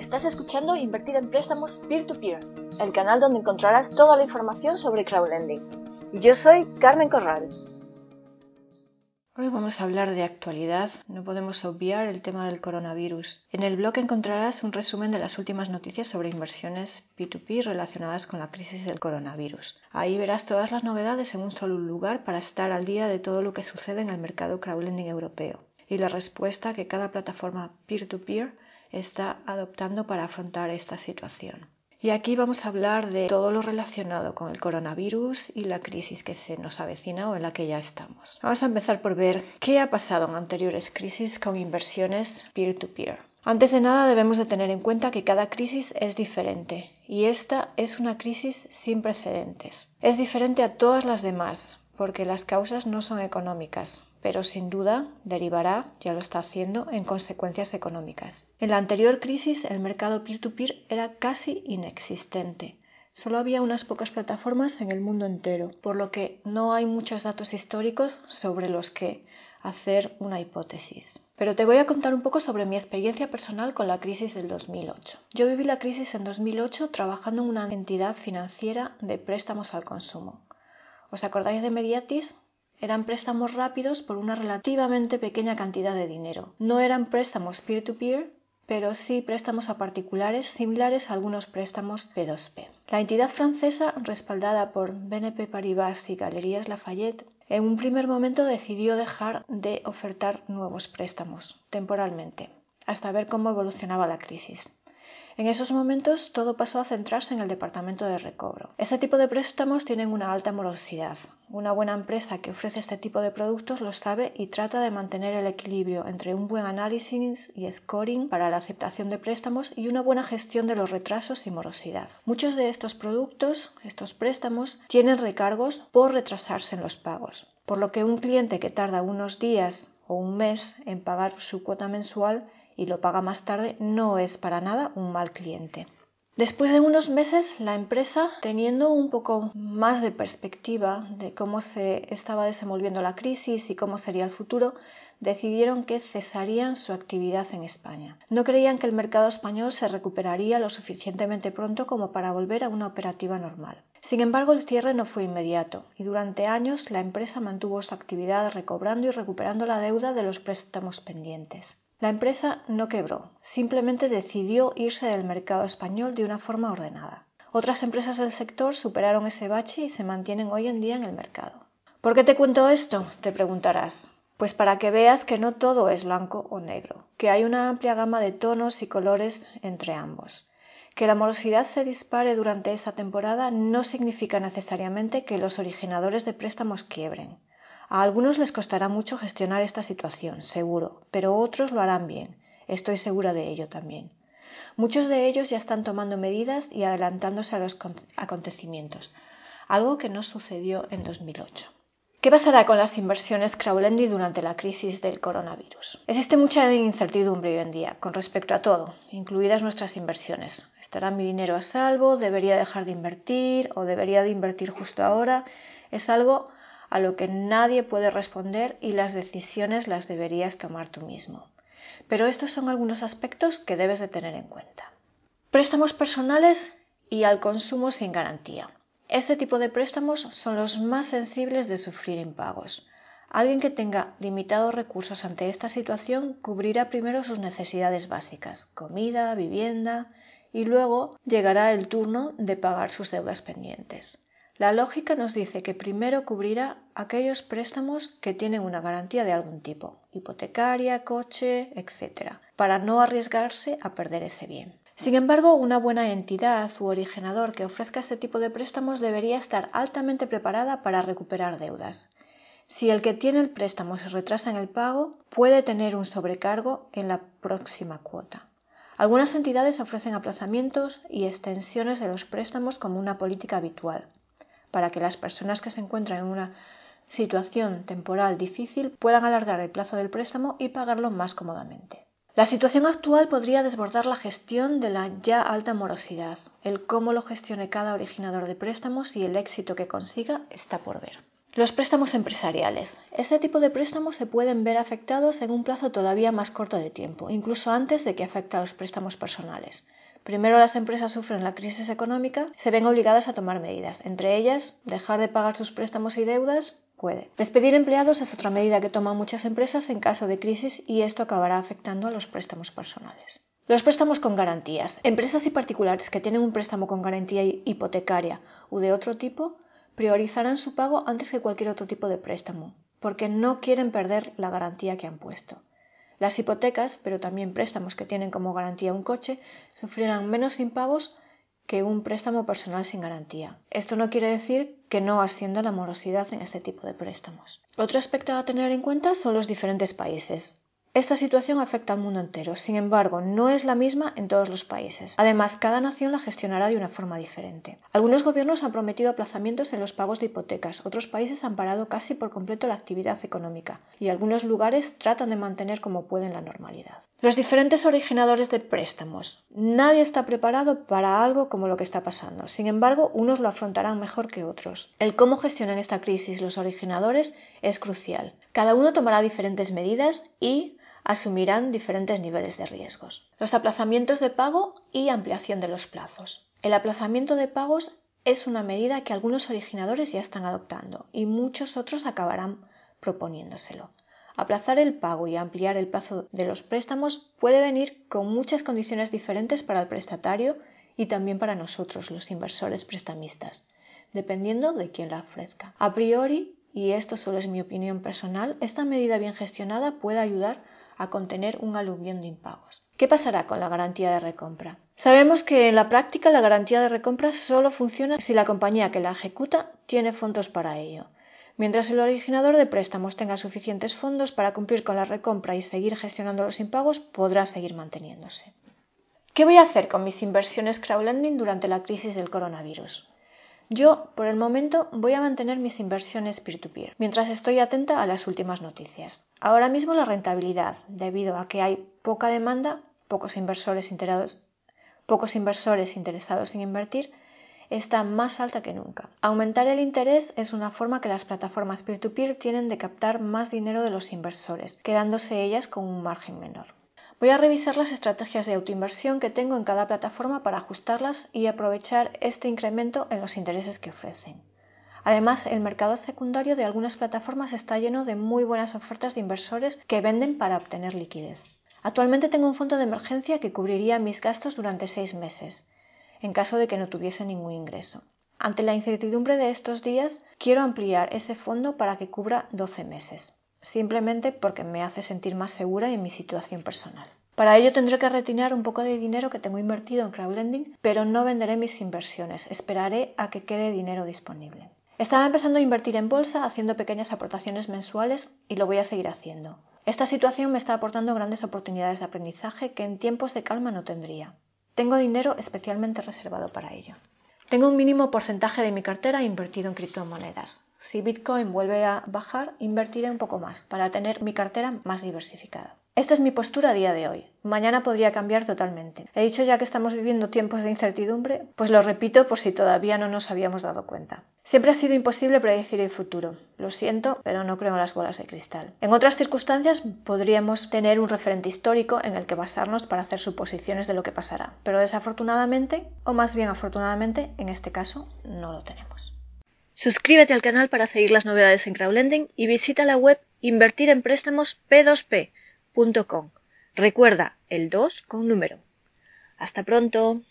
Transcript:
Estás escuchando Invertir en Préstamos Peer-to-Peer, el canal donde encontrarás toda la información sobre crowdlending. Y yo soy Carmen Corral. Hoy vamos a hablar de actualidad, no podemos obviar el tema del coronavirus. En el blog encontrarás un resumen de las últimas noticias sobre inversiones P2P relacionadas con la crisis del coronavirus. Ahí verás todas las novedades en un solo lugar para estar al día de todo lo que sucede en el mercado crowdlending europeo y la respuesta que cada plataforma peer-to-peer está adoptando para afrontar esta situación. Y aquí vamos a hablar de todo lo relacionado con el coronavirus y la crisis que se nos avecina o en la que ya estamos. Vamos a empezar por ver qué ha pasado en anteriores crisis con inversiones peer-to-peer. Antes de nada debemos de tener en cuenta que cada crisis es diferente y esta es una crisis sin precedentes. Es diferente a todas las demás porque las causas no son económicas, pero sin duda derivará, ya lo está haciendo, en consecuencias económicas. En la anterior crisis el mercado peer-to-peer era casi inexistente. Solo había unas pocas plataformas en el mundo entero, por lo que no hay muchos datos históricos sobre los que hacer una hipótesis. Pero te voy a contar un poco sobre mi experiencia personal con la crisis del 2008. Yo viví la crisis en 2008 trabajando en una entidad financiera de préstamos al consumo. ¿Os acordáis de Mediatis? Eran préstamos rápidos por una relativamente pequeña cantidad de dinero. No eran préstamos peer-to-peer, pero sí préstamos a particulares similares a algunos préstamos P2P. La entidad francesa, respaldada por BNP Paribas y Galerías Lafayette, en un primer momento decidió dejar de ofertar nuevos préstamos temporalmente, hasta ver cómo evolucionaba la crisis. En esos momentos todo pasó a centrarse en el departamento de recobro. Este tipo de préstamos tienen una alta morosidad. Una buena empresa que ofrece este tipo de productos lo sabe y trata de mantener el equilibrio entre un buen análisis y scoring para la aceptación de préstamos y una buena gestión de los retrasos y morosidad. Muchos de estos productos, estos préstamos, tienen recargos por retrasarse en los pagos, por lo que un cliente que tarda unos días o un mes en pagar su cuota mensual y lo paga más tarde no es para nada un mal cliente. Después de unos meses, la empresa, teniendo un poco más de perspectiva de cómo se estaba desenvolviendo la crisis y cómo sería el futuro, decidieron que cesarían su actividad en España. No creían que el mercado español se recuperaría lo suficientemente pronto como para volver a una operativa normal. Sin embargo, el cierre no fue inmediato y durante años la empresa mantuvo su actividad recobrando y recuperando la deuda de los préstamos pendientes. La empresa no quebró, simplemente decidió irse del mercado español de una forma ordenada. Otras empresas del sector superaron ese bache y se mantienen hoy en día en el mercado. ¿Por qué te cuento esto? Te preguntarás. Pues para que veas que no todo es blanco o negro, que hay una amplia gama de tonos y colores entre ambos. Que la morosidad se dispare durante esa temporada no significa necesariamente que los originadores de préstamos quiebren. A algunos les costará mucho gestionar esta situación, seguro, pero otros lo harán bien. Estoy segura de ello también. Muchos de ellos ya están tomando medidas y adelantándose a los acontecimientos, algo que no sucedió en 2008. ¿Qué pasará con las inversiones crowdlending durante la crisis del coronavirus? Existe mucha incertidumbre hoy en día con respecto a todo, incluidas nuestras inversiones. ¿Estará mi dinero a salvo? ¿Debería dejar de invertir? ¿O debería de invertir justo ahora? Es algo a lo que nadie puede responder y las decisiones las deberías tomar tú mismo. Pero estos son algunos aspectos que debes de tener en cuenta. Préstamos personales y al consumo sin garantía. Este tipo de préstamos son los más sensibles de sufrir impagos. Alguien que tenga limitados recursos ante esta situación cubrirá primero sus necesidades básicas, comida, vivienda, y luego llegará el turno de pagar sus deudas pendientes. La lógica nos dice que primero cubrirá aquellos préstamos que tienen una garantía de algún tipo, hipotecaria, coche, etc., para no arriesgarse a perder ese bien. Sin embargo, una buena entidad u originador que ofrezca este tipo de préstamos debería estar altamente preparada para recuperar deudas. Si el que tiene el préstamo se retrasa en el pago, puede tener un sobrecargo en la próxima cuota. Algunas entidades ofrecen aplazamientos y extensiones de los préstamos como una política habitual para que las personas que se encuentran en una situación temporal difícil puedan alargar el plazo del préstamo y pagarlo más cómodamente. La situación actual podría desbordar la gestión de la ya alta morosidad. El cómo lo gestione cada originador de préstamos y el éxito que consiga está por ver. Los préstamos empresariales. Este tipo de préstamos se pueden ver afectados en un plazo todavía más corto de tiempo, incluso antes de que afecte a los préstamos personales. Primero las empresas sufren la crisis económica, se ven obligadas a tomar medidas, entre ellas dejar de pagar sus préstamos y deudas puede. Despedir empleados es otra medida que toman muchas empresas en caso de crisis y esto acabará afectando a los préstamos personales. Los préstamos con garantías. Empresas y particulares que tienen un préstamo con garantía hipotecaria u de otro tipo priorizarán su pago antes que cualquier otro tipo de préstamo, porque no quieren perder la garantía que han puesto. Las hipotecas, pero también préstamos que tienen como garantía un coche, sufrirán menos impagos que un préstamo personal sin garantía. Esto no quiere decir que no ascienda la morosidad en este tipo de préstamos. Otro aspecto a tener en cuenta son los diferentes países. Esta situación afecta al mundo entero, sin embargo, no es la misma en todos los países. Además, cada nación la gestionará de una forma diferente. Algunos gobiernos han prometido aplazamientos en los pagos de hipotecas, otros países han parado casi por completo la actividad económica y algunos lugares tratan de mantener como pueden la normalidad. Los diferentes originadores de préstamos. Nadie está preparado para algo como lo que está pasando. Sin embargo, unos lo afrontarán mejor que otros. El cómo gestionan esta crisis los originadores es crucial. Cada uno tomará diferentes medidas y asumirán diferentes niveles de riesgos. Los aplazamientos de pago y ampliación de los plazos. El aplazamiento de pagos es una medida que algunos originadores ya están adoptando y muchos otros acabarán proponiéndoselo. Aplazar el pago y ampliar el plazo de los préstamos puede venir con muchas condiciones diferentes para el prestatario y también para nosotros, los inversores prestamistas, dependiendo de quién la ofrezca. A priori, y esto solo es mi opinión personal, esta medida bien gestionada puede ayudar a contener un aluvión de impagos. ¿Qué pasará con la garantía de recompra? Sabemos que en la práctica la garantía de recompra solo funciona si la compañía que la ejecuta tiene fondos para ello. Mientras el originador de préstamos tenga suficientes fondos para cumplir con la recompra y seguir gestionando los impagos, podrá seguir manteniéndose. ¿Qué voy a hacer con mis inversiones crowdlending durante la crisis del coronavirus? Yo, por el momento, voy a mantener mis inversiones peer-to-peer, mientras estoy atenta a las últimas noticias. Ahora mismo la rentabilidad, debido a que hay poca demanda, pocos inversores, pocos inversores interesados en invertir, está más alta que nunca. Aumentar el interés es una forma que las plataformas peer-to-peer -peer tienen de captar más dinero de los inversores, quedándose ellas con un margen menor. Voy a revisar las estrategias de autoinversión que tengo en cada plataforma para ajustarlas y aprovechar este incremento en los intereses que ofrecen. Además, el mercado secundario de algunas plataformas está lleno de muy buenas ofertas de inversores que venden para obtener liquidez. Actualmente tengo un fondo de emergencia que cubriría mis gastos durante seis meses, en caso de que no tuviese ningún ingreso. Ante la incertidumbre de estos días, quiero ampliar ese fondo para que cubra 12 meses simplemente porque me hace sentir más segura en mi situación personal. Para ello tendré que retirar un poco de dinero que tengo invertido en crowdlending, pero no venderé mis inversiones, esperaré a que quede dinero disponible. Estaba empezando a invertir en bolsa haciendo pequeñas aportaciones mensuales y lo voy a seguir haciendo. Esta situación me está aportando grandes oportunidades de aprendizaje que en tiempos de calma no tendría. Tengo dinero especialmente reservado para ello. Tengo un mínimo porcentaje de mi cartera invertido en criptomonedas. Si Bitcoin vuelve a bajar, invertiré un poco más para tener mi cartera más diversificada. Esta es mi postura a día de hoy. Mañana podría cambiar totalmente. He dicho ya que estamos viviendo tiempos de incertidumbre, pues lo repito por si todavía no nos habíamos dado cuenta. Siempre ha sido imposible predecir el futuro. Lo siento, pero no creo en las bolas de cristal. En otras circunstancias podríamos tener un referente histórico en el que basarnos para hacer suposiciones de lo que pasará, pero desafortunadamente, o más bien afortunadamente, en este caso no lo tenemos. Suscríbete al canal para seguir las novedades en crowdlending y visita la web invertirenpréstamosp2p.com. Recuerda el 2 con número. Hasta pronto.